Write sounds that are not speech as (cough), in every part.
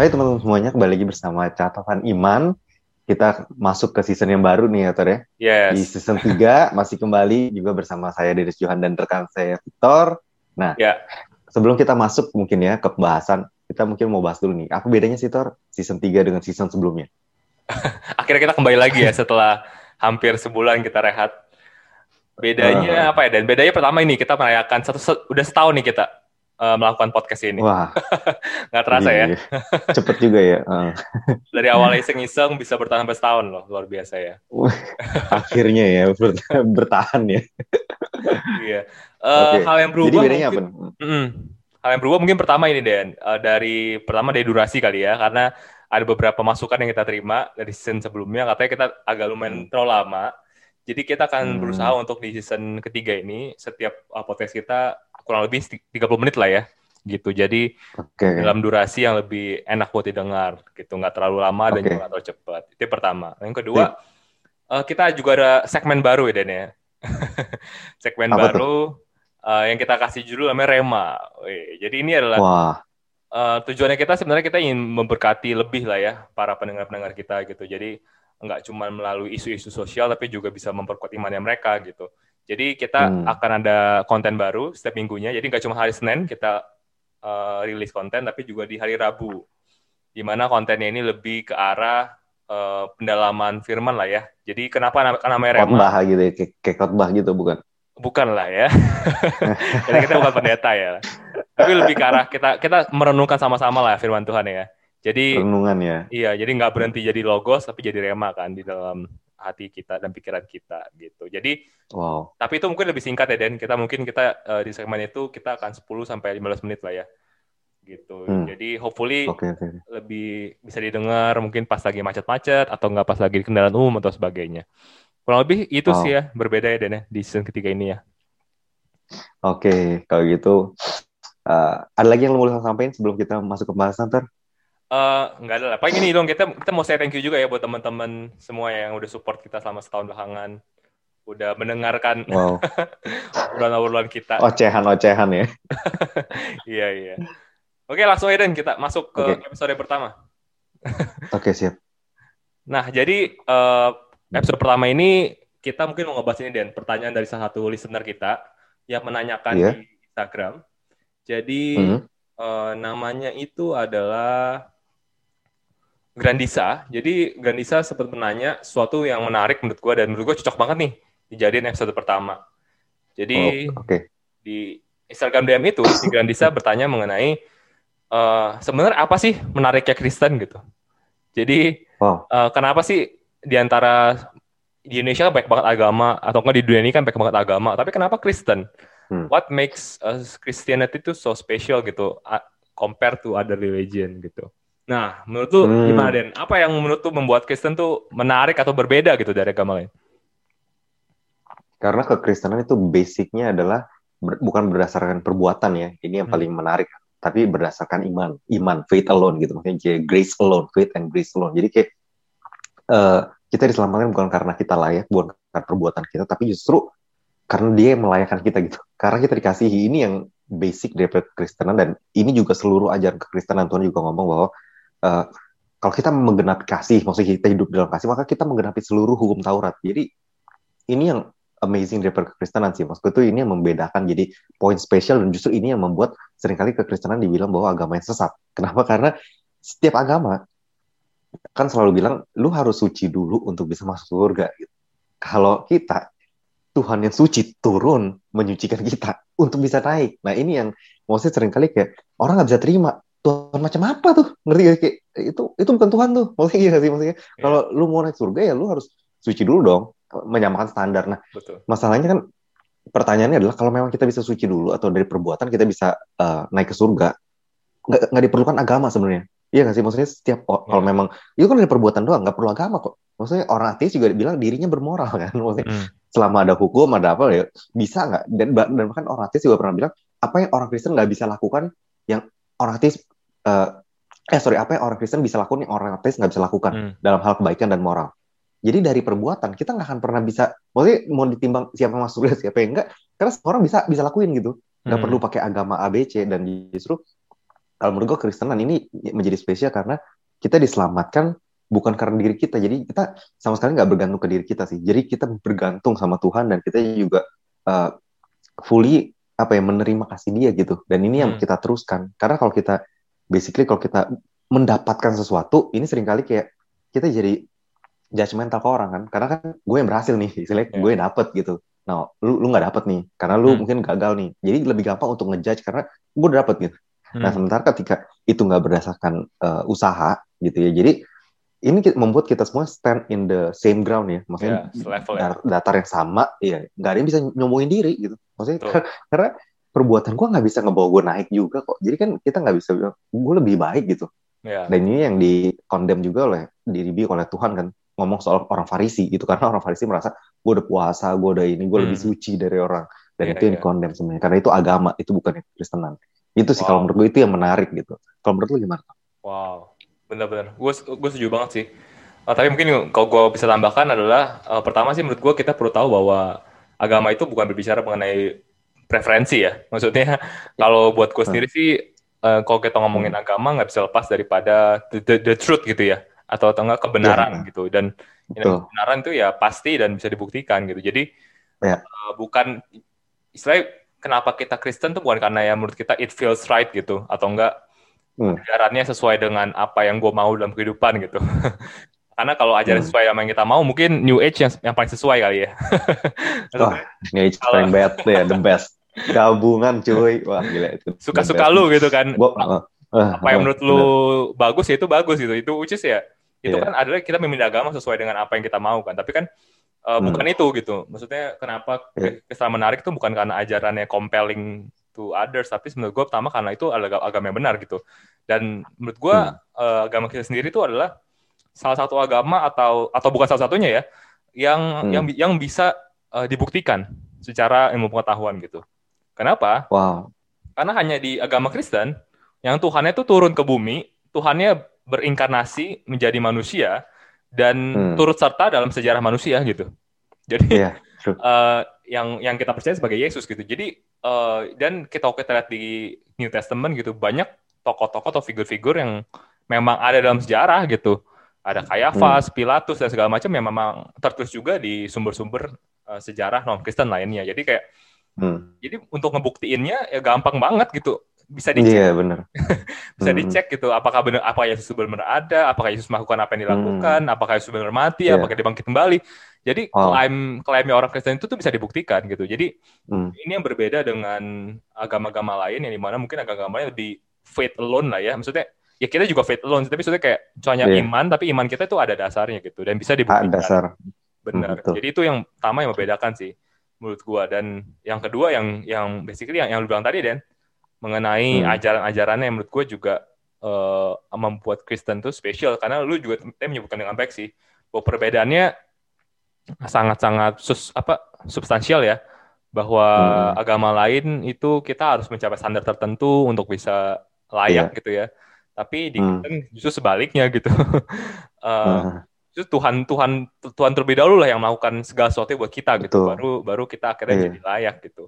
Hai teman-teman semuanya, kembali lagi bersama Catatan Iman. Kita masuk ke season yang baru nih ya, Tor ya. Yes. Di season 3 (laughs) masih kembali juga bersama saya Denis Johan dan rekan saya Victor. Nah, Ya. sebelum kita masuk mungkin ya ke pembahasan, kita mungkin mau bahas dulu nih. Apa bedanya sih Tor season 3 dengan season sebelumnya? (laughs) Akhirnya kita kembali lagi ya setelah hampir sebulan kita rehat. Bedanya apa ya? Dan bedanya pertama ini kita merayakan satu se- udah setahun nih kita eh, melakukan podcast ini. Wah, (laughs) Nggak terasa ya. iya. Cepet juga ya. Eh, (laughs) Dari awal iseng-iseng bisa bertahan sampai setahun loh, luar biasa ya. akhirnya ya ber- (laughs) bertahan ya. Iya. Eh, Oke. Hal yang berubah. Jadi bedanya apa? mungkin- Mm-mm. Hal yang berubah mungkin pertama ini Den, Eh, dari pertama dari durasi kali ya, karena ada beberapa masukan yang kita terima dari season sebelumnya, katanya kita agak lumayan terlalu lama. Jadi kita akan Hmm. berusaha untuk di season ketiga ini setiap uh, podcast kita kurang lebih 30 menit lah ya, gitu. Jadi Oke. dalam durasi yang lebih enak buat didengar, gitu, nggak terlalu lama dan Oke. juga nggak terlalu cepat. Itu yang pertama. Yang kedua, eh, kita juga ada segmen baru ya Den ya. (laughs) segmen Apa tuh? baru eh, yang kita kasih judul namanya Rema. Wih, jadi ini adalah Wah, eh, tujuannya kita sebenarnya kita ingin memberkati lebih lah ya para pendengar-pendengar kita gitu. Jadi nggak cuma melalui isu-isu sosial tapi juga bisa memperkuat imannya mereka gitu. Jadi kita Hmm. akan ada konten baru setiap minggunya. Jadi nggak cuma hari Senin kita eh, rilis konten tapi juga di hari Rabu. Di mana kontennya ini lebih ke arah eh, pendalaman firman lah ya. Jadi kenapa nam- namanya Rema? khotbah gitu ya, kayak, kayak khotbah gitu bukan? Bukan lah ya. (laughs) Jadi kita bukan pendeta ya. Tapi lebih ke arah kita kita merenungkan sama-sama lah firman Tuhan ya. Jadi Renungan ya. iya, jadi nggak berhenti jadi logos tapi jadi rema kan di dalam hati kita dan pikiran kita gitu. Jadi Wow. tapi itu mungkin lebih singkat ya Dan. Kita mungkin kita eh, di segmen itu kita akan 10 sampai 15 menit lah ya. Gitu. Hmm. Jadi hopefully Oke, oke. lebih bisa didengar mungkin pas lagi macet-macet atau nggak pas lagi di kendaraan umum atau sebagainya. Kurang lebih itu Wow. sih ya berbeda ya Dan ya di season ketiga ini ya. Oke, kalau gitu eh, ada lagi yang lo mau sampaikan sebelum kita masuk ke pembahasan ntar? Eh, nggak ada lah. Paling ini dong kita kita mau say thank you juga ya buat teman-teman semua yang udah support kita selama setahun belakangan, udah mendengarkan Wow, (laughs) obrolan-obrolan kita. ocehan-ocehan ya. (laughs) Iya iya. Oke langsung aja Dan kita masuk ke Oke. episode pertama. (laughs) Oke, siap. Nah jadi eh, episode pertama ini kita mungkin mau ngebahas ini Dan pertanyaan dari salah satu listener kita yang menanyakan Iya. di Instagram. Jadi Hmm. eh, namanya itu adalah Grandisa. Jadi Grandisa sempat menanya sesuatu yang menarik menurut gua dan menurut gua cocok banget nih dijadiin episode pertama. Jadi Oh, Oke. di Instagram DM itu si Grandisa bertanya mengenai eh, sebenarnya apa sih menariknya Kristen gitu. Jadi Wow. eh, kenapa sih di antara di Indonesia kan banyak banget agama atau enggak di dunia ini kan banyak banget agama, tapi kenapa Kristen? Hmm. What makes us Christianity itu so special gitu uh, compared to other religion gitu. Nah, menurut lu Hmm. gimana Den? Apa yang menurut lu membuat Kristen tuh menarik atau berbeda gitu dari agama lain? Karena kekristenan itu basicnya adalah ber- bukan berdasarkan perbuatan ya. Ini yang Hmm. paling menarik. Tapi berdasarkan iman. Iman, faith alone gitu. Maksudnya kayak grace alone, faith and grace alone. Jadi kayak eh, kita diselamatkan bukan karena kita layak, bukan karena perbuatan kita, tapi justru karena dia yang melayakkan kita gitu. Karena kita dikasihi ini yang basic dari kekristenan dan ini juga seluruh ajaran kekristenan Tuhan juga ngomong bahwa eh, kalau kita menggenapi kasih, maksudnya kita hidup dalam kasih, maka kita menggenapi seluruh hukum Taurat. Jadi ini yang amazing dari kekristenan sih. Maksudku itu ini yang membedakan jadi poin spesial dan justru ini yang membuat sering kali kekristenan dibilang bahwa agama yang sesat. (laughs) Kenapa? Karena setiap agama kan selalu bilang lu harus suci dulu untuk bisa masuk surga. Gitu. Kalau kita Tuhan yang suci turun menyucikan kita (laughs) untuk bisa naik. Nah ini yang maksudnya sering kali kayak orang nggak bisa terima. Tuhan macam apa tuh? Ngerti gak? Kayak, itu itu bukan Tuhan tuh. (laughs) Maksudnya gitu sih maksudnya. Kalau lu mau naik surga ya lu harus suci dulu dong, menyamakan standar. Nah Betul. masalahnya kan pertanyaannya adalah kalau memang kita bisa suci dulu atau dari perbuatan kita bisa eh, naik ke surga nggak nggak diperlukan agama sebenarnya iya nggak sih maksudnya setiap o- kalau Iya. memang itu kan dari perbuatan doang nggak perlu agama kok maksudnya orang ateis juga bilang dirinya bermoral (laughs) kan maksudnya Hmm. selama ada hukum ada apa ya bisa nggak dan dan bahkan orang ateis juga pernah bilang apa yang orang Kristen nggak bisa lakukan yang orang ateis eh, eh sorry apa yang orang Kristen bisa lakukan yang orang ateis nggak bisa lakukan Hmm. dalam hal kebaikan dan moral Jadi dari perbuatan kita nggak akan pernah bisa, maksudnya mau ditimbang siapa yang masuk siapa yang enggak, karena semua orang bisa bisa lakuin gitu, nggak Hmm. perlu pakai agama ABC dan justru kalau menurut gue Kristenan ini menjadi spesial karena kita diselamatkan bukan karena diri kita. Jadi kita sama sekali nggak bergantung ke diri kita sih. Jadi kita bergantung sama Tuhan dan kita juga uh, fully apa ya menerima kasih dia gitu. Dan ini yang hmm. kita teruskan. Karena kalau kita basically kalau kita mendapatkan sesuatu, ini sering kali kayak kita jadi judgmental ke orang kan. Karena kan gue yang berhasil nih, istilahnya yeah. gue dapet gitu. Nah, lu lu nggak dapet nih, karena lu hmm. mungkin gagal nih. Jadi lebih gampang untuk ngejudge karena gue udah dapet gitu. Nah, hmm. Nah, sementara ketika itu nggak berdasarkan uh, usaha gitu ya. Jadi ini membuat kita semua stand in the same ground ya. Maksudnya yeah, level, ya. datar yang sama, ya nggak ada yang bisa nyomoin diri gitu. Maksudnya (laughs) karena perbuatan gue nggak bisa ngebawa gue naik juga kok. Jadi kan kita nggak bisa bilang gue lebih baik gitu. Yeah. Dan ini yang dikondem juga oleh diri oleh Tuhan kan ngomong soal orang Farisi itu karena orang Farisi merasa gue udah puasa, gue udah ini, gue hmm. lebih suci dari orang dan yeah, itu yang yeah. dikondem sebenarnya karena itu agama itu bukan Kristenan. Itu sih wow. kalau menurut gue itu yang menarik gitu. Kalau menurut lu gimana? Wow, benar-benar. Gue gue setuju banget sih. Uh, tapi mungkin kalau gue bisa tambahkan adalah uh, pertama sih menurut gue kita perlu tahu bahwa agama itu bukan berbicara mengenai preferensi ya. Maksudnya kalau buat gue sendiri sih uh, kalau kita ngomongin hmm. agama nggak bisa lepas daripada the, the, the truth gitu ya atau atau enggak kebenaran yeah. gitu dan kebenaran itu ya pasti dan bisa dibuktikan gitu. Jadi yeah. uh, bukan istilahnya kenapa kita Kristen tuh bukan karena ya menurut kita it feels right gitu atau enggak hmm. ajarannya sesuai dengan apa yang gue mau dalam kehidupan gitu. (laughs) karena kalau ajaran hmm. sesuai sama yang kita mau mungkin New Age yang yang paling sesuai kali ya. (laughs) oh, New Age paling bad ya the best. Gabungan cuy. Wah gila itu. Suka-suka lu gitu kan. Gua, uh, uh, apa yang menurut uh, lu bener. bagus ya itu bagus gitu. Itu which is ya itu yeah. kan adalah kita memilih agama sesuai dengan apa yang kita mau kan. Tapi kan uh, hmm. bukan itu gitu. Maksudnya kenapa yeah. Islam menarik itu bukan karena ajarannya compelling to others, tapi menurut gue pertama karena itu adalah agama yang benar gitu. Dan menurut gue hmm. uh, agama kita sendiri itu adalah salah satu agama atau atau bukan salah satunya ya yang hmm. yang yang bisa uh, dibuktikan secara ilmu pengetahuan gitu. Kenapa? Wow. Karena hanya di agama Kristen yang Tuhannya itu turun ke bumi, Tuhannya berinkarnasi menjadi manusia dan hmm. turut serta dalam sejarah manusia gitu. Jadi yeah, iya, uh, (laughs) yang yang kita percaya sebagai Yesus gitu. Jadi uh, dan kita kita lihat di New Testament gitu banyak tokoh-tokoh atau figur-figur yang memang ada dalam sejarah gitu. Ada Kayafas, hmm. Pilatus dan segala macam yang memang tertulis juga di sumber-sumber uh, sejarah non Kristen lainnya. Jadi kayak hmm. jadi untuk ngebuktiinnya ya gampang banget gitu bisa dicek. Iya, benar. (laughs) bisa hmm. dicek gitu apakah benar apa Yesus benar ada, apakah Yesus melakukan apa yang dilakukan, hmm. apakah Yesus benar mati, yeah. apakah dia bangkit kembali. Jadi oh. klaim klaimnya orang Kristen itu tuh bisa dibuktikan gitu. Jadi hmm. ini yang berbeda dengan agama-agama lain yang di mana mungkin agama-agama lain lebih faith alone lah ya. Maksudnya ya kita juga faith alone, tapi maksudnya kayak soalnya yeah. iman, tapi iman kita itu ada dasarnya gitu dan bisa dibuktikan. dasar. Benar. Hmm, Jadi itu yang pertama yang membedakan sih menurut gua dan yang kedua yang yang basically yang yang lu bilang tadi Dan mengenai hmm. ajaran-ajarannya yang menurut gue juga uh, membuat Kristen tuh spesial karena lu juga tadi menyebutkan dengan baik sih bahwa perbedaannya sangat-sangat sus apa substansial ya bahwa hmm. agama lain itu kita harus mencapai standar tertentu untuk bisa layak yeah. gitu ya tapi di hmm. Kristen justru sebaliknya gitu uh, (laughs) hmm. Justru Tuhan Tuhan Tuhan terlebih dahulu lah yang melakukan segala sesuatu buat kita gitu Betul. baru baru kita akhirnya yeah. jadi layak gitu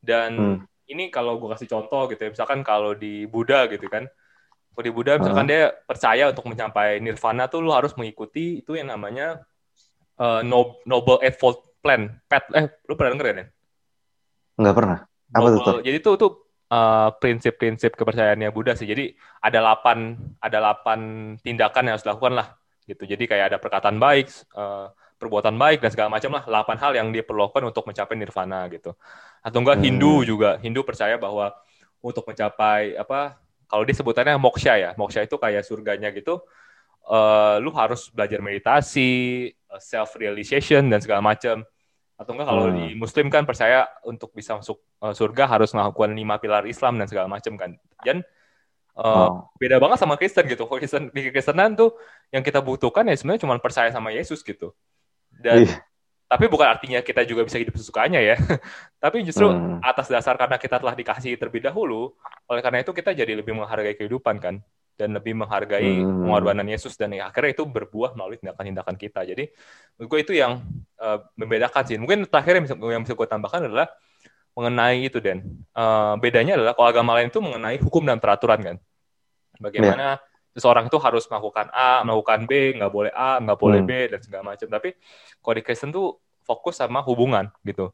dan hmm ini kalau gue kasih contoh gitu ya, misalkan kalau di Buddha gitu kan, kalau di Buddha misalkan uh. dia percaya untuk mencapai nirvana tuh lu harus mengikuti itu yang namanya uh, Noble Eightfold Plan. Pet, eh, lu pernah denger ya? Enggak pernah. Apa Noble, itu? Jadi itu tuh uh, prinsip-prinsip kepercayaannya Buddha sih. Jadi ada delapan ada delapan tindakan yang harus dilakukan lah gitu. Jadi kayak ada perkataan baik, uh, perbuatan baik dan segala macam lah delapan hal yang dia perlukan untuk mencapai nirvana gitu atau enggak hmm. Hindu juga Hindu percaya bahwa untuk mencapai apa kalau disebutannya moksha ya moksha itu kayak surganya gitu uh, lu harus belajar meditasi eh, self realization dan segala macam atau enggak kalau hmm. di Muslim kan percaya untuk bisa masuk uh, surga harus melakukan lima pilar Islam dan segala macam kan dan Uh, oh. beda banget sama Kristen gitu. Kristen di Kristenan tuh yang kita butuhkan ya sebenarnya cuma percaya sama Yesus gitu. Dan Ih. tapi bukan artinya kita juga bisa hidup sesukanya ya. (laughs) tapi justru hmm. atas dasar karena kita telah dikasih terlebih dahulu, oleh karena itu kita jadi lebih menghargai kehidupan kan dan lebih menghargai hmm. pengorbanan Yesus dan ya, akhirnya itu berbuah melalui tindakan-tindakan kita. Jadi menurut gue itu yang uh, membedakan sih. Mungkin terakhir yang bisa, yang bisa gue tambahkan adalah mengenai itu dan uh, bedanya adalah kalau agama lain itu mengenai hukum dan peraturan kan. Bagaimana yeah. seseorang itu harus melakukan A, melakukan B, nggak boleh A, nggak boleh hmm. B dan segala macam. Tapi kalau di Kristen tuh fokus sama hubungan gitu.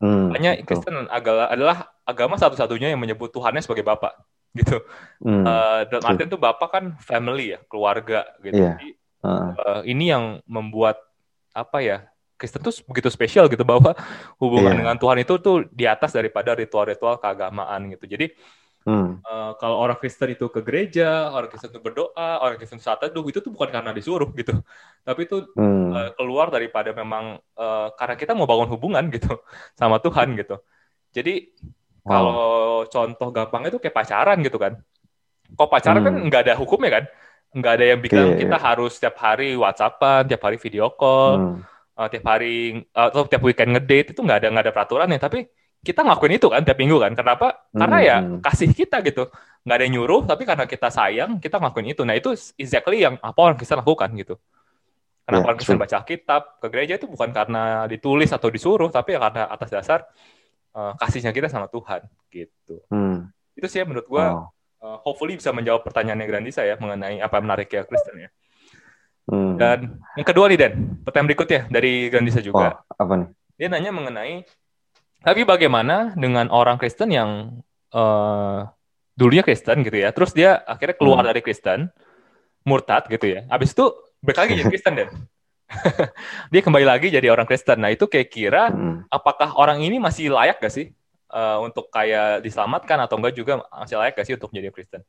Hmm, Hanya Kristen agama adalah agama satu-satunya yang menyebut Tuhannya sebagai Bapak (laughs) gitu. Hmm, uh, dan artian tuh Bapak kan family ya, keluarga gitu. Yeah. Jadi uh. Uh, ini yang membuat apa ya Kristen tuh begitu spesial gitu bahwa hubungan yeah. dengan Tuhan itu tuh di atas daripada ritual-ritual keagamaan gitu. Jadi Hmm. Uh, kalau orang Kristen itu ke gereja, orang Kristen itu berdoa, orang Kristen saat teduh itu tuh bukan karena disuruh gitu, (laughs) tapi itu hmm. uh, keluar daripada memang uh, karena kita mau bangun hubungan gitu (laughs) sama Tuhan gitu. Jadi wow. kalau contoh gampang itu kayak pacaran gitu kan. Kok pacaran kan hmm. kan nggak ada hukumnya kan, nggak ada yang bilang yeah. kita harus setiap hari WhatsAppan, tiap hari video call, hmm. uh, tiap hari uh, atau tiap weekend ngedate itu nggak ada nggak ada peraturannya. Tapi kita ngelakuin itu kan tiap minggu kan. Kenapa? Karena ya hmm. kasih kita gitu. Nggak ada yang nyuruh, tapi karena kita sayang, kita ngelakuin itu. Nah itu exactly yang apa orang Kristen lakukan gitu. Kenapa yeah, orang Kristen baca kitab ke gereja itu bukan karena ditulis atau disuruh, tapi ya karena atas dasar uh, kasihnya kita sama Tuhan gitu. Hmm. Itu sih ya menurut gue, oh. uh, hopefully bisa menjawab pertanyaannya Grandisa ya mengenai apa yang menarik ya Kristen ya. Hmm. Dan yang kedua nih Dan, pertanyaan berikutnya dari Grandisa juga. Oh, apa nih? Dia nanya mengenai tapi bagaimana dengan orang Kristen yang uh, dulunya Kristen gitu ya, terus dia akhirnya keluar hmm. dari Kristen, murtad gitu ya. Habis itu balik lagi jadi Kristen deh. (laughs) dia kembali lagi jadi orang Kristen. Nah itu kayak kira hmm. apakah orang ini masih layak gak sih uh, untuk kayak diselamatkan atau enggak juga masih layak gak sih untuk menjadi Kristen?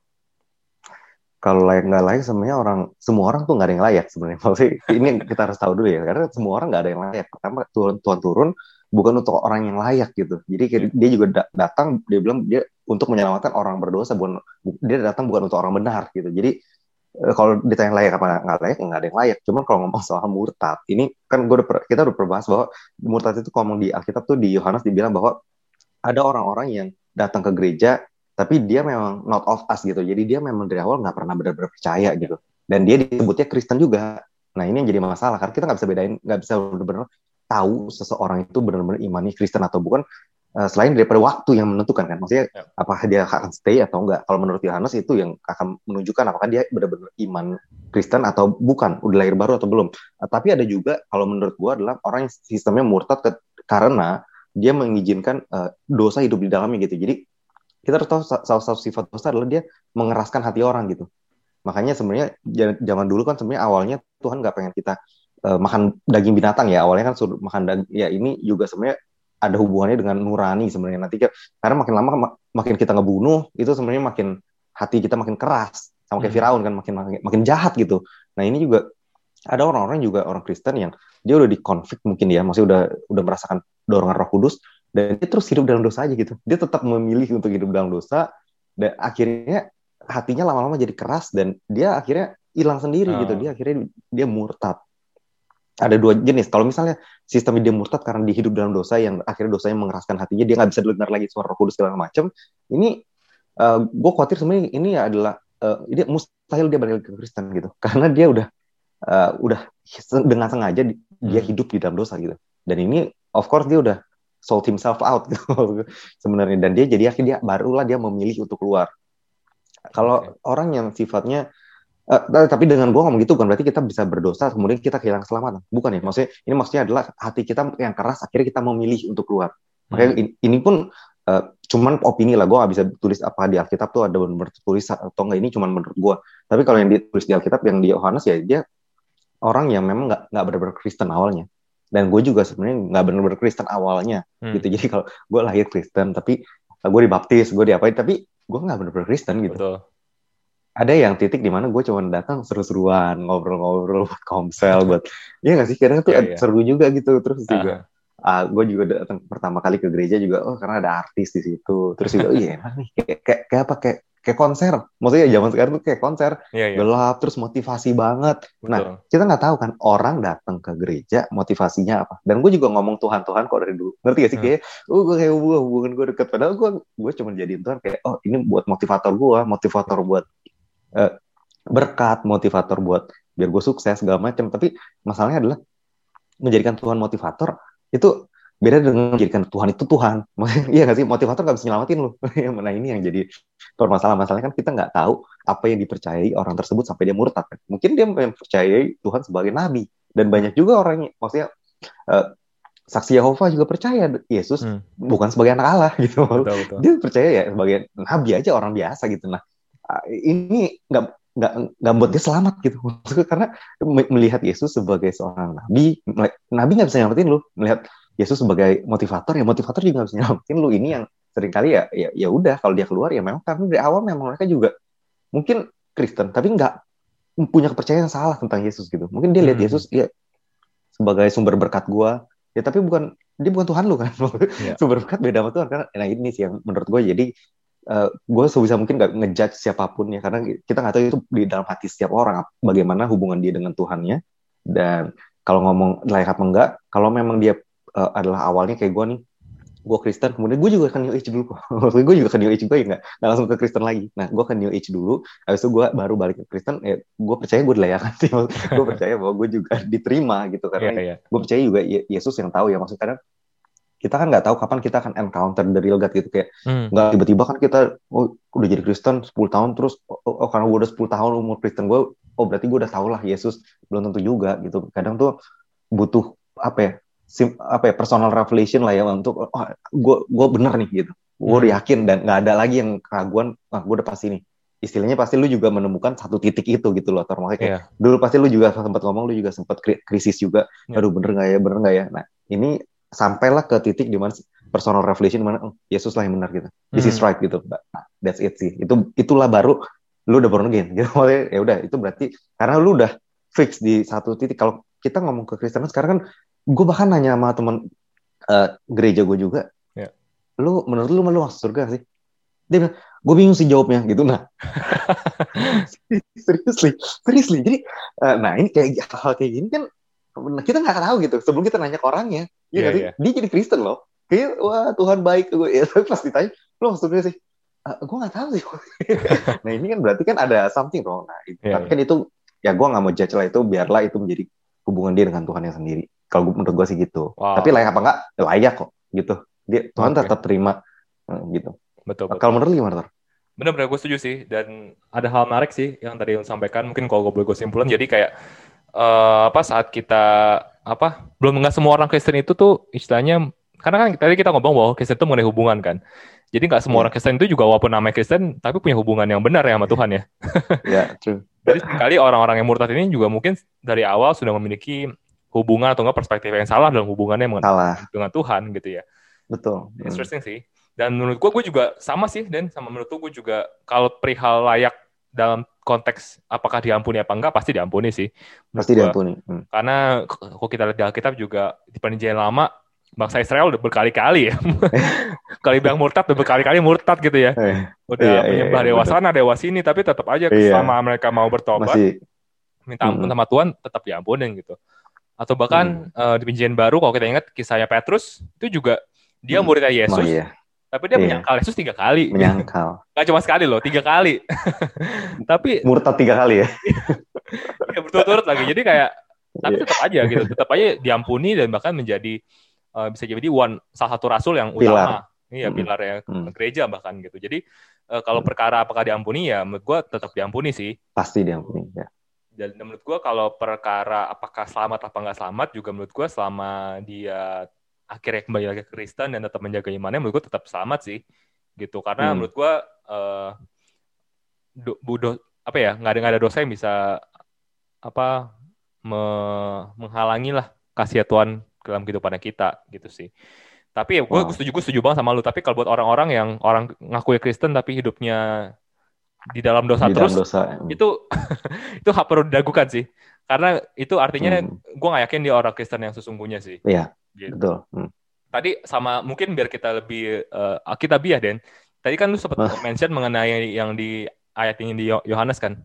Kalau layak nggak layak sebenarnya orang semua orang tuh nggak ada yang layak sebenarnya. (laughs) Maksudnya ini kita harus tahu dulu ya karena semua orang nggak ada yang layak. Pertama Tuhan Tuhan turun bukan untuk orang yang layak gitu. Jadi hmm. dia juga datang dia bilang dia untuk menyelamatkan orang berdosa bukan dia datang bukan untuk orang benar gitu. Jadi eh, kalau ditanya layak apa nggak layak nggak ada yang layak. Cuman kalau ngomong soal murtad ini kan gue udah kita udah perbahas bahwa murtad itu kalau ngomong di Alkitab tuh di Yohanes dibilang bahwa ada orang-orang yang datang ke gereja tapi dia memang not of us gitu. Jadi dia memang dari awal nggak pernah benar-benar percaya gitu. Dan dia disebutnya Kristen juga. Nah ini yang jadi masalah karena kita nggak bisa bedain, nggak bisa benar-benar tahu seseorang itu benar-benar imani Kristen atau bukan uh, selain daripada waktu yang menentukan kan. Maksudnya ya. apakah dia akan stay atau enggak. Kalau menurut Yohanes itu yang akan menunjukkan apakah dia benar-benar iman Kristen atau bukan. Udah lahir baru atau belum. Uh, tapi ada juga kalau menurut gua adalah orang yang sistemnya murtad ke, karena dia mengizinkan uh, dosa hidup di dalamnya gitu. Jadi kita harus tahu salah satu sifat dosa adalah dia mengeraskan hati orang gitu. Makanya sebenarnya zaman dulu kan sebenarnya awalnya Tuhan nggak pengen kita uh, makan daging binatang ya. Awalnya kan suruh makan daging. Ya ini juga sebenarnya ada hubungannya dengan nurani sebenarnya. Nanti karena makin lama makin kita ngebunuh itu sebenarnya makin hati kita makin keras. Sama kayak hmm. Firaun kan makin, makin makin jahat gitu. Nah ini juga ada orang-orang juga orang Kristen yang dia udah di konflik mungkin ya. Masih udah udah merasakan dorongan Roh Kudus dan dia terus hidup dalam dosa aja gitu. Dia tetap memilih untuk hidup dalam dosa dan akhirnya hatinya lama-lama jadi keras dan dia akhirnya hilang sendiri gitu. Dia akhirnya dia murtad ada dua jenis. Kalau misalnya sistem dia murtad karena dia hidup dalam dosa yang akhirnya dosanya mengeraskan hatinya, dia nggak bisa dengar lagi suara Roh Kudus segala macam. Ini uh, eh, gue khawatir sebenarnya ini adalah uh, ini mustahil dia balik ke Kristen gitu, (laughs) karena dia udah uh, udah dengan sengaja dia hmm. hidup di dalam dosa gitu. Dan ini of course dia udah sold himself out (laughs) gitu sebenarnya dan dia jadi akhirnya dia barulah dia memilih untuk keluar. Kalau okay. orang yang sifatnya Uh, tapi dengan gue ngomong gitu bukan berarti kita bisa berdosa kemudian kita kehilangan keselamatan. Bukan ya maksudnya ini maksudnya adalah hati kita yang keras akhirnya kita memilih untuk keluar. Makanya hmm. ini, pun uh, cuman opini lah gue gak bisa tulis apa di Alkitab tuh ada benar tulis atau enggak ini cuman menurut gue tapi kalau yang ditulis di Alkitab yang di Yohanes ya dia orang yang memang nggak nggak benar-benar Kristen awalnya. Dan gue juga sebenarnya nggak benar-benar Kristen awalnya hmm. gitu. (laughs) Jadi kalau gue lahir Kristen tapi uh, gue dibaptis gue diapain tapi gue nggak benar-benar Kristen gitu. Betul ada yang titik di mana gue cuma datang seru-seruan ngobrol-ngobrol buat komsel (laughs) buat ya nggak sih? Kadang tuh yeah, yeah. seru juga gitu terus uh. juga uh, gue juga datang pertama kali ke gereja juga oh karena ada artis di situ. Terus juga oh iya enak nih. Kayak, kayak, kayak apa? Kayak kayak konser. Maksudnya zaman sekarang tuh kayak konser. Yeah, yeah. gelap terus motivasi banget. Nah, Betul. nah kita nggak tahu kan orang datang ke gereja motivasinya apa? Dan gue juga ngomong Tuhan Tuhan kok dari dulu. Ngerti gak sih? Hmm. kayak oh gue kayak hubungan hubungan gue deket. Padahal gue gue cuma jadi Tuhan kayak oh ini buat motivator gue motivator buat uh, berkat, motivator buat biar gue sukses segala macam. Tapi masalahnya adalah menjadikan Tuhan motivator itu beda dengan menjadikan Tuhan itu Tuhan. (laughs) Iya nggak sih motivator nggak bisa nyelamatin lo. (laughs) nah ini yang jadi permasalahan masalahnya kan kita nggak tahu apa yang dipercayai orang tersebut sampai dia murtad kan. Mungkin dia mempercayai Tuhan sebagai nabi dan banyak juga orang maksudnya uh, saksi Yehova juga percaya Yesus hmm. bukan sebagai anak Allah (laughs) gitu. Betul, betul. Dia percaya ya sebagai nabi aja orang biasa gitu. Nah, ini nggak nggak nggak buat dia selamat gitu. Karena melihat Yesus sebagai seorang nabi nabi nggak bisa nyelamatin lu. Melihat Yesus sebagai motivator ya motivator juga nggak bisa nyelamatin lu. Ini yang sering kali ya ya ya udah kalau dia keluar ya memang. Karena dari awal memang mereka juga mungkin Kristen tapi nggak punya kepercayaan yang salah tentang Yesus gitu. Mungkin dia lihat hmm. Yesus ya sebagai sumber berkat gua. Ya tapi bukan dia bukan Tuhan lu kan. Yeah. (laughs) sumber berkat beda sama Tuhan. Karena nah ini sih yang menurut gue jadi uh, eh, gue sebisa mungkin nggak ngejudge siapa pun ya karena kita nggak tahu itu di dalam hati setiap orang bagaimana hubungan dia dengan Tuhannya. Dan kalau ngomong layak apa enggak kalau memang dia uh, adalah awalnya kayak gue nih gue Kristen kemudian gue juga ke New Age dulu kok. (laughs) Gue juga ke New Age juga ya nggak langsung ke Kristen lagi. Nah gue ke New Age dulu habis itu gue baru balik ke Kristen ya gue percaya gue dilayakan sih gue percaya bahwa gue juga (laughs) diterima gitu karena yeah, yeah. gue percaya juga Yesus yang tahu ya maksudnya kadang kita kan nggak tahu kapan kita akan encounter the real God gitu kayak hmm. nggak hmm. tiba-tiba kan kita oh, udah jadi Kristen 10 tahun terus oh, oh karena gue udah 10 tahun umur Kristen gue oh berarti gue udah tau lah Yesus belum tentu juga gitu kadang tuh butuh apa ya sim, apa ya personal revelation lah ya untuk oh, gue gue bener nih gitu gue hmm. yakin dan nggak ada lagi yang keraguan ah gue udah pasti nih istilahnya pasti lu juga menemukan satu titik itu gitu loh termasuk kayak yeah. dulu pasti lu juga sempat ngomong lu juga sempat krisis juga yeah. aduh bener nggak ya bener nggak ya nah ini sampailah ke titik di mana personal revelation mana oh, Yesus lah yang benar gitu. This hmm. is right gitu. Nah, that's it sih. Itu itulah baru lu udah born again gitu. (laughs) Ya udah itu berarti karena lu udah fix di satu titik. Kalau kita ngomong ke Kristen sekarang kan gue bahkan nanya sama teman uh, gereja gue juga yeah. lu menurut lu lu masuk surga sih? Dia bilang gue bingung sih jawabnya gitu. Nah. (laughs) (laughs) Seriously seriously jadi uh, nah ini kayak hal kayak gini kan kita nggak tahu gitu sebelum kita nanya ke orangnya ya yeah, yeah. dia jadi Kristen loh kayak wah Tuhan baik gue ya (laughs) pas ditanya lu masuk surga sih uh, gue nggak tahu sih (laughs) nah ini kan berarti kan ada something wrong nah yeah, tapi yeah. kan itu ya gue nggak mau judge lah itu biarlah itu menjadi hubungan dia dengan Tuhan yang sendiri kalau menurut gue sih gitu. Wow. Tapi layak apa enggak? Ya layak kok gitu. Dia Tuhan okay. tetap terima eh, gitu. Betul. betul. Kalau menurut gimana, Tor? Bener-bener gue setuju sih. Dan ada hal menarik sih yang tadi lu sampaikan. Mungkin kalau gue boleh gue simpulkan. Jadi kayak uh, apa saat kita apa belum nggak semua orang Kristen itu tuh istilahnya karena kan tadi kita ngomong bahwa Kristen itu mengenai hubungan kan. Jadi nggak semua yeah. orang Kristen itu juga walaupun namanya Kristen tapi punya hubungan yang benar ya sama Tuhan ya. Ya, yeah, true. (laughs) Jadi sekali orang-orang yang murtad ini juga mungkin dari awal sudah memiliki hubungan atau enggak perspektif yang salah dalam hubungannya salah. dengan Tuhan gitu ya. Betul. Interesting hmm. sih. Dan menurut gue, gue juga sama sih, dan sama menurut gue juga kalau perihal layak dalam konteks apakah diampuni apa enggak pasti diampuni sih. Pasti diampuni. Hmm. Karena kalau kita lihat di Alkitab juga di perjanjian lama bangsa Israel udah berkali-kali ya. (laughs) Kali bilang murtad udah berkali-kali murtad gitu ya. Eh, udah iya, menyembah iya, dewa sana, dewa sini tapi tetap aja iya. selama mereka mau bertobat Masih. minta ampun hmm. sama Tuhan tetap diampunin gitu atau bahkan hmm. uh, di perjanjian baru kalau kita ingat kisahnya Petrus itu juga dia hmm. muridnya Yesus. Oh, iya. Tapi dia iya. menyangkal Yesus tiga kali. Menyangkal. (laughs) Gak cuma sekali loh, tiga kali. (laughs) tapi murtad tiga kali ya. ya berturut-turut lagi. Jadi kayak tapi iya. tetap aja gitu, tetap aja diampuni dan bahkan menjadi uh, bisa jadi one salah satu rasul yang utama. Iya, hmm. pilar ya hmm. gereja bahkan gitu. Jadi uh, kalau perkara apakah diampuni ya menurut gua tetap diampuni sih. Pasti diampuni ya dan menurut gue kalau perkara apakah selamat apa nggak selamat juga menurut gue selama dia akhirnya kembali lagi ke Kristen dan tetap menjaga imannya menurut gue tetap selamat sih gitu karena hmm. menurut gue uh, do, apa ya nggak ada nggak ada dosa yang bisa apa me, menghalangi lah kasih Tuhan dalam kehidupan kita gitu sih tapi ya gue wow. setuju gue setuju banget sama lu tapi kalau buat orang-orang yang orang ngaku Kristen tapi hidupnya di dalam dosa di terus dalam dosa. itu (laughs) itu hak perlu diragukan sih karena itu artinya hmm. gue gak yakin dia orang Kristen yang sesungguhnya sih iya gitu. betul hmm. tadi sama mungkin biar kita lebih uh, kita biar Den tadi kan lu sempat uh. mention mengenai yang di ayat ini di Yohanes kan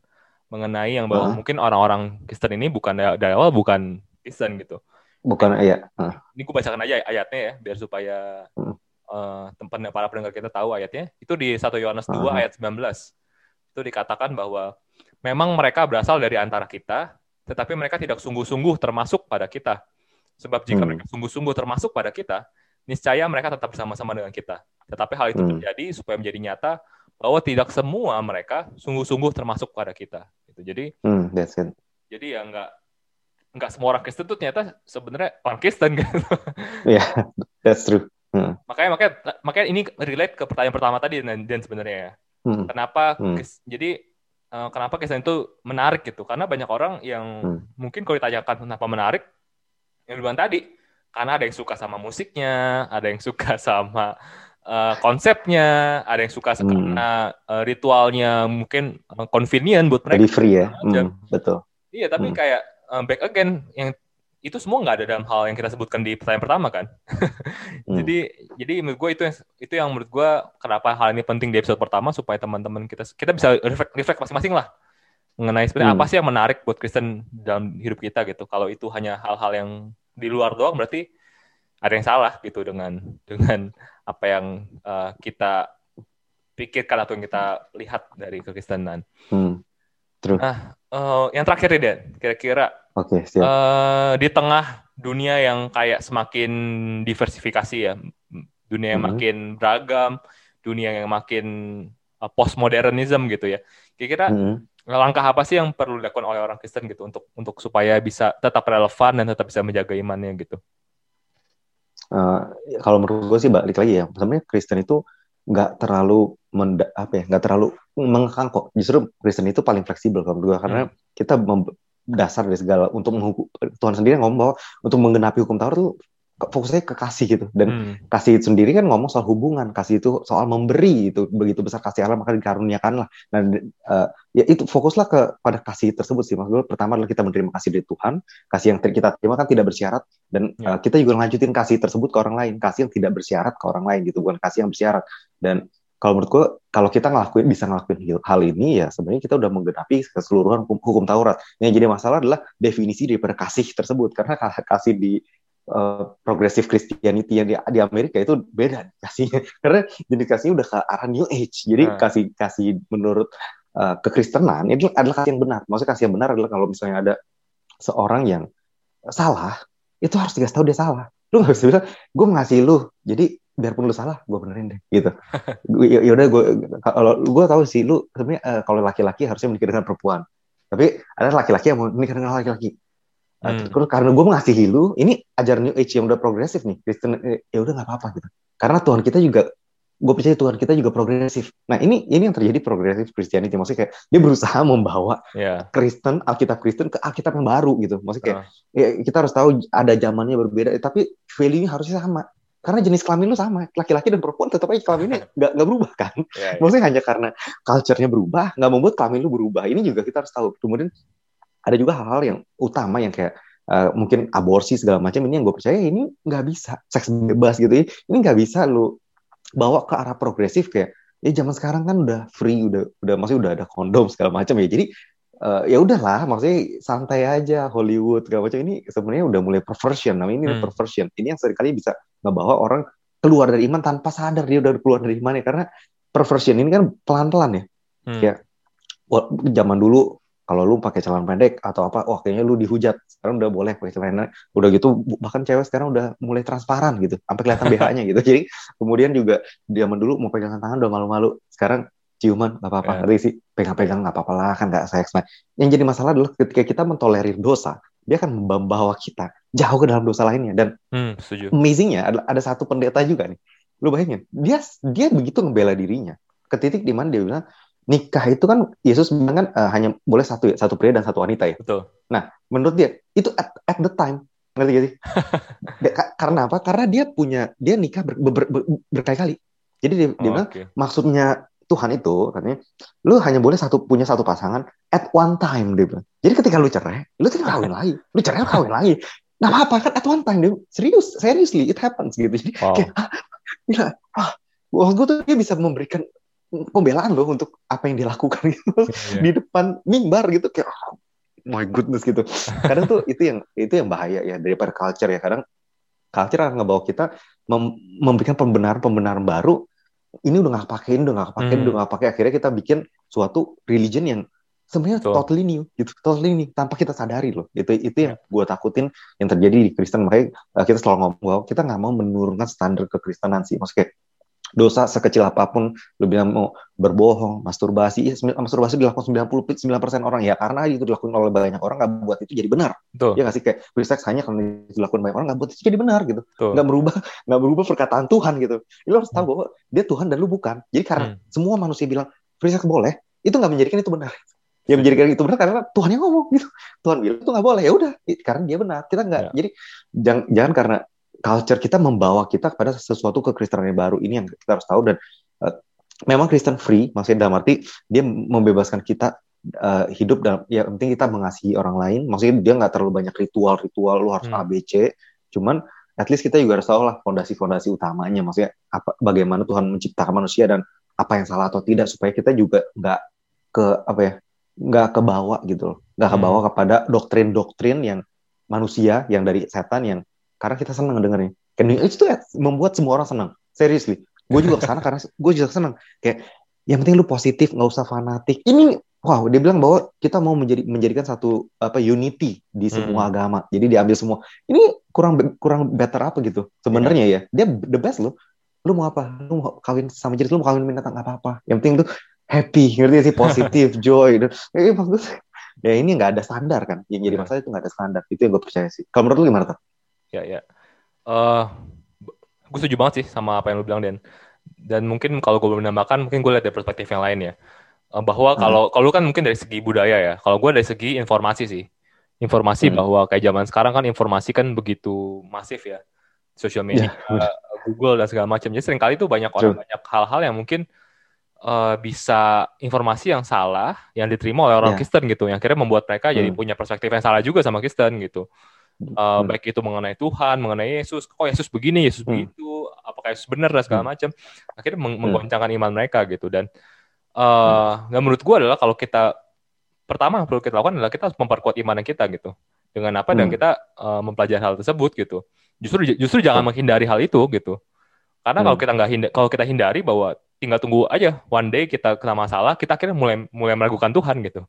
mengenai yang bahwa mungkin orang-orang Kristen ini bukan dari awal bukan Kristen gitu bukan iya uh. ini gue bacakan aja ayatnya ya biar supaya uh. Uh, tempat para pendengar kita tahu ayatnya itu di 1 Yohanes 2 uh. ayat 19 itu dikatakan bahwa memang mereka berasal dari antara kita, tetapi mereka tidak sungguh-sungguh termasuk pada kita. Sebab jika hmm. mereka sungguh-sungguh termasuk pada kita, niscaya mereka tetap bersama-sama dengan kita. Tetapi hal itu hmm. terjadi supaya menjadi nyata bahwa tidak semua mereka sungguh-sungguh termasuk pada kita. Gitu. Jadi, hmm, that's it. jadi ya nggak nggak semua orang Kristen tuh ternyata sebenarnya orang Kristen (laughs) gitu. Iya, yeah, that's true. Hmm. Makanya makanya makanya ini relate ke pertanyaan pertama tadi dan, dan sebenarnya ya. Hmm. Kenapa hmm. jadi uh, kenapa Kristen itu menarik gitu? Karena banyak orang yang hmm. mungkin kalau ditanyakan kenapa menarik yang bilang tadi karena ada yang suka sama musiknya, ada yang suka (laughs) sama uh, konsepnya, ada yang suka hmm. karena uh, ritualnya mungkin uh, convenient buat mereka. Jadi free ya, hmm, betul. Iya, tapi hmm. kayak uh, back again yang itu semua nggak ada dalam hal yang kita sebutkan di pertanyaan pertama kan. (laughs) hmm. Jadi jadi menurut gue itu yang itu yang menurut gue kenapa hal ini penting di episode pertama supaya teman-teman kita kita bisa reflect, reflect masing-masing lah mengenai sebenarnya hmm. apa sih yang menarik buat Kristen dalam hidup kita gitu. Kalau itu hanya hal-hal yang di luar doang berarti ada yang salah gitu dengan dengan apa yang uh, kita pikirkan atau yang kita lihat dari kekristenan. Hmm. True. Nah, uh, yang terakhir nih, Kira-kira okay, siap. Uh, di tengah dunia yang kayak semakin diversifikasi ya, dunia yang mm -hmm. makin beragam, dunia yang makin uh, postmodernism gitu ya. Kira-kira mm -hmm. Langkah apa sih yang perlu dilakukan oleh orang Kristen gitu untuk untuk supaya bisa tetap relevan dan tetap bisa menjaga imannya gitu? Uh, kalau menurut gue sih balik lagi ya, sebenarnya Kristen itu nggak terlalu menda, apa ya nggak terlalu mengekang kok justru Kristen itu paling fleksibel kalau gue karena hmm. kita dasar dari segala untuk menghukum Tuhan sendiri ngomong bahwa untuk menggenapi hukum Taurat tuh fokusnya ke kasih gitu. Dan hmm. kasih itu sendiri kan ngomong soal hubungan. Kasih itu soal memberi itu begitu besar kasih Allah maka dikaruniakan lah. Dan uh, ya itu fokuslah ke pada kasih tersebut sih. Maksud pertama adalah kita menerima kasih dari Tuhan. Kasih yang kita terima kan tidak bersyarat. Dan ya. uh, kita juga lanjutin kasih tersebut ke orang lain. Kasih yang tidak bersyarat ke orang lain gitu. Bukan kasih yang bersyarat. Dan kalau menurut gue kalau kita ngelakuin bisa ngelakuin hal ini ya sebenarnya kita udah menggenapi keseluruhan hukum, hukum Taurat. Yang jadi masalah adalah definisi daripada kasih tersebut. Karena kasih di uh, progressive Christianity yang di, di Amerika itu beda kasihnya. (laughs) Karena jenis kasihnya udah ke arah New Age. Jadi hmm. kasih kasih menurut uh, kekristenan itu adalah kasih yang benar. Maksudnya kasih yang benar adalah kalau misalnya ada seorang yang salah itu harus dikasih tahu dia salah. Lu nggak bisa bilang gue mengasihi lu jadi biarpun lu salah gue benerin deh gitu. (laughs) Ya, ya udah gue kalau gue tahu sih lu sebenarnya uh, kalau laki-laki harusnya menikah dengan perempuan. Tapi ada laki-laki yang mau menikah dengan laki-laki Hmm. Terus karena gue mengasihi lu, ini ajaran New Age yang udah progresif nih, Kristen eh, ya udah nggak apa-apa gitu. Karena Tuhan kita juga, gue percaya Tuhan kita juga progresif. Nah ini ini yang terjadi progresif Christianity, maksudnya kayak dia berusaha membawa yeah. Kristen Alkitab Kristen ke Alkitab yang baru gitu. Maksudnya kayak uh. ya, kita harus tahu ada zamannya berbeda, tapi value-nya harusnya sama. Karena jenis kelamin lu sama, laki-laki dan perempuan tetap aja kelaminnya (laughs) nggak nggak berubah kan. Yeah, yeah. Maksudnya hanya karena culture-nya berubah, nggak membuat kelamin lu berubah. Ini juga kita harus tahu. Kemudian ada juga hal-hal yang utama yang kayak uh, mungkin aborsi segala macam ini yang gue percaya ini nggak bisa seks bebas gitu ya ini nggak bisa lu bawa ke arah progresif kayak ya zaman sekarang kan udah free udah udah masih udah ada kondom segala macam ya jadi uh, ya udahlah maksudnya santai aja Hollywood segala macam ini sebenarnya udah mulai perversion namanya ini hmm. perversion ini yang sering kali bisa ngebawa orang keluar dari iman tanpa sadar dia udah keluar dari iman ya karena perversion ini kan pelan-pelan ya hmm. kayak zaman dulu kalau lu pakai celana pendek atau apa, wah kayaknya lu dihujat. Sekarang udah boleh pakai celana. Udah gitu bahkan cewek sekarang udah mulai transparan gitu, sampai kelihatan BH-nya gitu. Jadi kemudian juga zaman dulu mau pegangan tangan udah malu-malu. Sekarang ciuman nggak apa-apa, yeah. sih pegang-pegang nggak apa-apa lah kan nggak seks. Nah, yang jadi masalah adalah ketika kita mentolerir dosa, dia akan membawa kita jauh ke dalam dosa lainnya. Dan hmm, amazingnya ada, ada satu pendeta juga nih. Lu bayangin, dia dia begitu ngebela dirinya ke titik di mana dia bilang nikah itu kan Yesus bilang kan uh, hanya boleh satu satu pria dan satu wanita ya. Betul. Nah, menurut dia itu at, at the time ngerti gak sih? (laughs) karena apa? Karena dia punya dia nikah ber, ber, ber, berkali-kali. Jadi dia, oh, dia bilang okay. maksudnya Tuhan itu katanya lu hanya boleh satu punya satu pasangan at one time dia bilang. Jadi ketika lu cerai, lu tinggal kawin lagi. Lu cerai lu kawin lagi. Nah apa kan at one time dia serius, seriously it happens gitu. Jadi wow. kayak ah, gila, ah, wah gue tuh dia bisa memberikan pembelaan loh untuk apa yang dilakukan gitu yeah. di depan mimbar gitu kayak oh, my goodness gitu. Kadang tuh itu yang itu yang bahaya ya daripada culture ya. Kadang culture akan ngebawa kita mem memberikan pembenaran-pembenaran baru. Ini udah nggak pakai, ini udah nggak pakai, hmm. udah nggak pakai. Akhirnya kita bikin suatu religion yang sebenarnya so. totally new, gitu, totally new tanpa kita sadari loh. Itu itu yang gue takutin yang terjadi di Kristen. Makanya uh, kita selalu ngomong bahwa kita nggak mau menurunkan standar kekristenan sih. Maksudnya dosa sekecil apa pun lu bilang mau berbohong masturbasi ya, masturbasi dilakukan 99% orang. Ya karena itu dilakukan oleh banyak orang nggak buat itu jadi benar. Betul. ya nggak sih? Kayak free sex hanya karena dilakukan banyak orang nggak buat itu jadi benar gitu. Nggak merubah nggak merubah perkataan Tuhan gitu. Lu harus tahu hmm. bahwa dia Tuhan dan lu bukan. Jadi karena hmm. semua manusia bilang free sex boleh itu nggak menjadikan itu benar. Yang menjadikan itu benar karena Tuhan yang ngomong gitu. Tuhan bilang itu nggak boleh. Ya udah karena dia benar. Kita nggak ya. jadi jangan jangan karena culture kita membawa kita kepada sesuatu kekristenan yang baru. Ini yang kita harus tahu dan uh, memang Kristen free maksudnya dalam arti dia membebaskan kita uh, hidup dalam ya penting kita mengasihi orang lain. Maksudnya dia nggak terlalu banyak ritual-ritual lu harus hmm. ABC cuman at least kita juga harus tahu lah fondasi-fondasi utamanya. Maksudnya apa bagaimana Tuhan menciptakan manusia dan apa yang salah atau tidak supaya kita juga nggak ke apa ya nggak kebawa gitu loh. Nggak kebawa hmm. kepada doktrin-doktrin yang manusia yang dari setan yang karena kita senang dengarnya. Kan itu tuh membuat semua orang senang. Seriously. Gue juga ke sana karena gue juga senang. Kayak yang penting lu positif, nggak usah fanatik. Ini wow, dia bilang bahwa kita mau menjadi menjadikan satu apa unity di semua hmm. agama. Jadi diambil semua. Ini kurang kurang better apa gitu. Sebenarnya yeah. ya, dia the best loh. Lu mau apa? Lu mau kawin sama jenis, lu mau kawin binatang nggak apa-apa. Yang penting tuh happy, ngerti sih positif, (laughs) joy. Eh, bagus. Ya ini nggak ada standar kan. Yang jadi masalah itu nggak ada standar. Itu yang gue percaya sih. Kalau menurut lu gimana tuh? Ya ya uh, gue setuju banget sih sama apa yang lu bilang dan dan mungkin kalau gue menambahkan mungkin gue lihat dari perspektif yang lain ya uh, bahwa hmm. kalau kalau kan mungkin dari segi budaya ya kalau gue dari segi informasi sih informasi hmm. bahwa kayak zaman sekarang kan informasi kan begitu masif ya sosial media yeah. Google dan segala macam jadi sering kali tuh banyak orang banyak hal-hal yang mungkin uh, bisa informasi yang salah yang diterima oleh orang yeah. Kristen gitu yang akhirnya membuat mereka hmm. jadi punya perspektif yang salah juga sama Kristen gitu uh, baik itu mengenai Tuhan, mengenai Yesus, kok Yesus begini, Yesus hmm. begitu, apakah Yesus benar dan segala hmm. macam, akhirnya meng hmm. menggoncangkan iman mereka gitu. Dan uh, menurut gue adalah kalau kita pertama yang perlu kita lakukan adalah kita harus memperkuat iman kita gitu. Dengan apa? Hmm. dan kita uh, mempelajari hal tersebut gitu. Justru justru jangan menghindari hal itu gitu. Karena hmm. kalau kita nggak hindari, kalau kita hindari bahwa tinggal tunggu aja one day kita kena masalah kita akhirnya mulai mulai meragukan Tuhan gitu.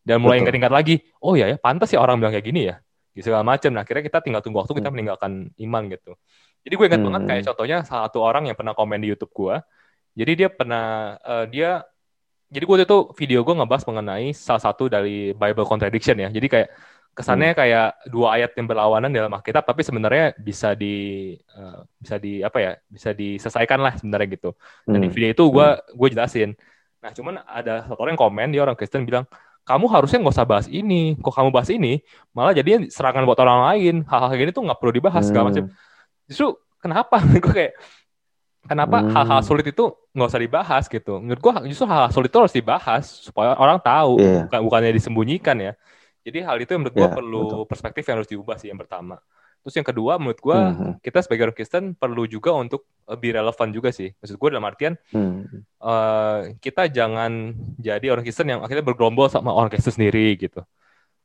Dan mulai ingat-ingat lagi oh ya ya pantas ya orang bilang kayak gini ya gitu segala macam. Nah, akhirnya kita tinggal tunggu waktu kita hmm. meninggalkan iman gitu. Jadi gue ingat hmm. banget kayak contohnya salah satu orang yang pernah komen di YouTube gue. Jadi dia pernah uh, dia jadi gue itu video gue ngebahas mengenai salah satu dari Bible contradiction ya. Jadi kayak kesannya hmm. kayak dua ayat yang berlawanan dalam Alkitab tapi sebenarnya bisa di uh, bisa di apa ya bisa diselesaikan lah sebenarnya gitu dan hmm. di video itu gue hmm. gue jelasin nah cuman ada satu orang yang komen dia orang Kristen bilang kamu harusnya nggak usah bahas ini. Kok kamu bahas ini, malah jadinya serangan buat orang lain. Hal-hal kayak gini tuh nggak perlu dibahas segala hmm. macam. Justru kenapa? (laughs) gue kayak kenapa hmm. hal-hal sulit itu nggak usah dibahas gitu. Menurut gue justru hal-hal sulit itu harus dibahas supaya orang tahu, yeah. bukan bukannya disembunyikan ya. Jadi hal itu yang menurut gue yeah, perlu betul. perspektif yang harus diubah sih yang pertama. Terus yang kedua, menurut gue hmm. kita sebagai orang Kristen perlu juga untuk lebih relevan juga sih. Maksud gue dalam artian hmm. uh, kita jangan jadi orang Kristen yang akhirnya bergerombol sama orang Kristen sendiri gitu.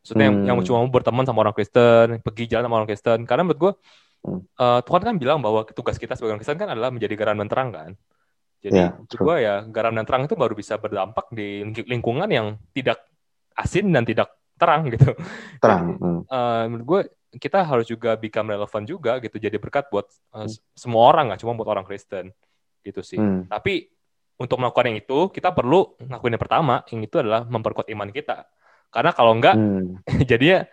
Maksudnya hmm. yang, yang cuma mau berteman sama orang Kristen, pergi jalan sama orang Kristen. Karena menurut gue uh, Tuhan kan bilang bahwa tugas kita sebagai orang Kristen kan adalah menjadi garam dan terang kan. Jadi yeah, menurut gue ya garam dan terang itu baru bisa berdampak di lingkungan yang tidak asin dan tidak terang gitu. Terang. Jadi, uh, menurut gue kita harus juga become relevan juga gitu jadi berkat buat uh, semua orang nggak cuma buat orang Kristen gitu sih. Hmm. tapi untuk melakukan yang itu kita perlu ngakuin yang pertama yang itu adalah memperkuat iman kita. Karena kalau enggak hmm. (laughs) jadinya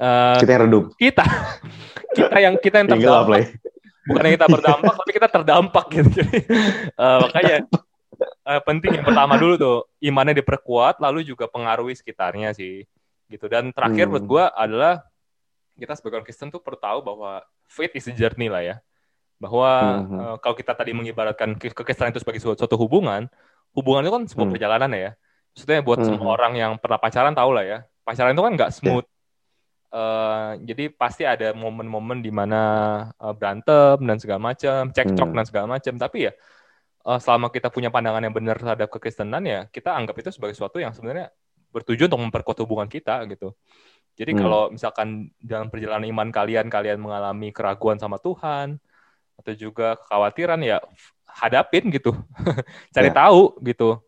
uh, kita yang redup. kita (laughs) kita yang kita yang terdampak. Bukan yang kita berdampak tapi kita terdampak gitu. (laughs) Jadi uh, makanya uh, penting yang pertama dulu tuh imannya diperkuat lalu juga pengaruhi sekitarnya sih gitu. Dan terakhir hmm. buat gue adalah kita sebagai orang Kristen tuh perlu tahu bahwa faith is a journey lah ya. Bahwa mm-hmm. uh, kalau kita tadi mengibaratkan kekristenan itu sebagai suatu, suatu hubungan, hubungan itu kan sebuah mm. perjalanan ya. Maksudnya buat mm-hmm. semua orang yang pernah pacaran tahu lah ya. Pacaran itu kan nggak ya. smooth. Yeah. Uh, jadi pasti ada momen-momen di mana uh, berantem dan segala macam, cekcok mm. dan segala macam. Tapi ya uh, selama kita punya pandangan yang benar terhadap kekristenan ya, kita anggap itu sebagai sesuatu yang sebenarnya bertujuan untuk memperkuat hubungan kita gitu. Jadi hmm. kalau misalkan dalam perjalanan iman kalian kalian mengalami keraguan sama Tuhan atau juga kekhawatiran ya hadapin gitu. (laughs) Cari ya. tahu gitu.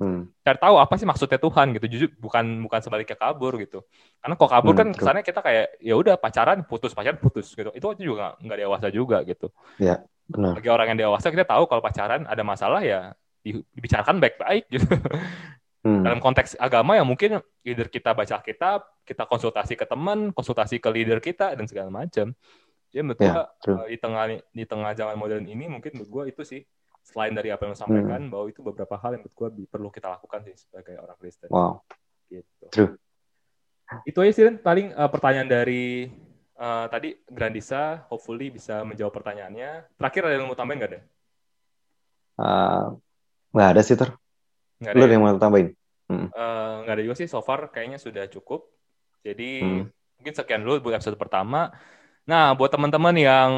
Hmm. Cari tahu apa sih maksudnya Tuhan gitu. Jujur bukan bukan sebaliknya kabur gitu. Karena kok kabur hmm, kan kesannya kita kayak ya udah pacaran putus pacaran putus gitu. Itu juga nggak dewasa juga gitu. Ya. Benar. Bagi orang yang dewasa kita tahu kalau pacaran ada masalah ya dibicarakan baik-baik gitu. (laughs) Hmm. Dalam konteks agama ya mungkin leader kita baca kitab, kita konsultasi ke teman, konsultasi ke leader kita dan segala macam. Jadi menurut ya, gua, di tengah di tengah zaman modern ini mungkin menurut gua itu sih selain dari apa yang sampaikan hmm. bahwa itu beberapa hal yang menurut gua perlu kita lakukan sih sebagai orang Kristen. Wow. Gitu. True. Itu aja sih paling uh, pertanyaan dari uh, tadi Grandisa hopefully bisa menjawab pertanyaannya. Terakhir ada yang mau tambahin nggak ada? Uh, nggak ada sih ter. Nggak ada. Lu ya? yang mau tambahin? Hmm. Uh, nggak ada juga sih. So far kayaknya sudah cukup. Jadi hmm. mungkin sekian dulu buat episode pertama. Nah, buat teman-teman yang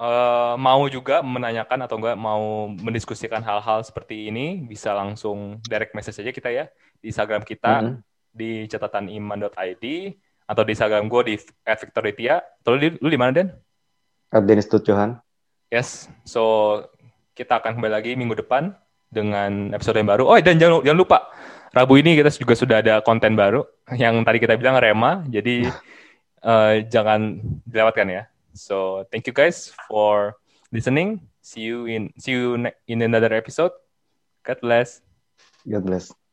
uh, mau juga menanyakan atau enggak mau mendiskusikan hal-hal seperti ini, bisa langsung direct message aja kita ya di Instagram kita -hmm. di catatan iman.id atau di Instagram gue di @victoritia. Atau lu, lu di mana, Den? At Dennis Johan. Yes. So, kita akan kembali lagi minggu depan dengan episode yang baru. Oh, dan jangan, jangan lupa, Rabu ini kita juga sudah ada konten baru yang tadi kita bilang Rema. Jadi uh, (laughs) jangan dilewatkan ya. So, thank you guys for listening. See you in see you in another episode. God bless. God bless.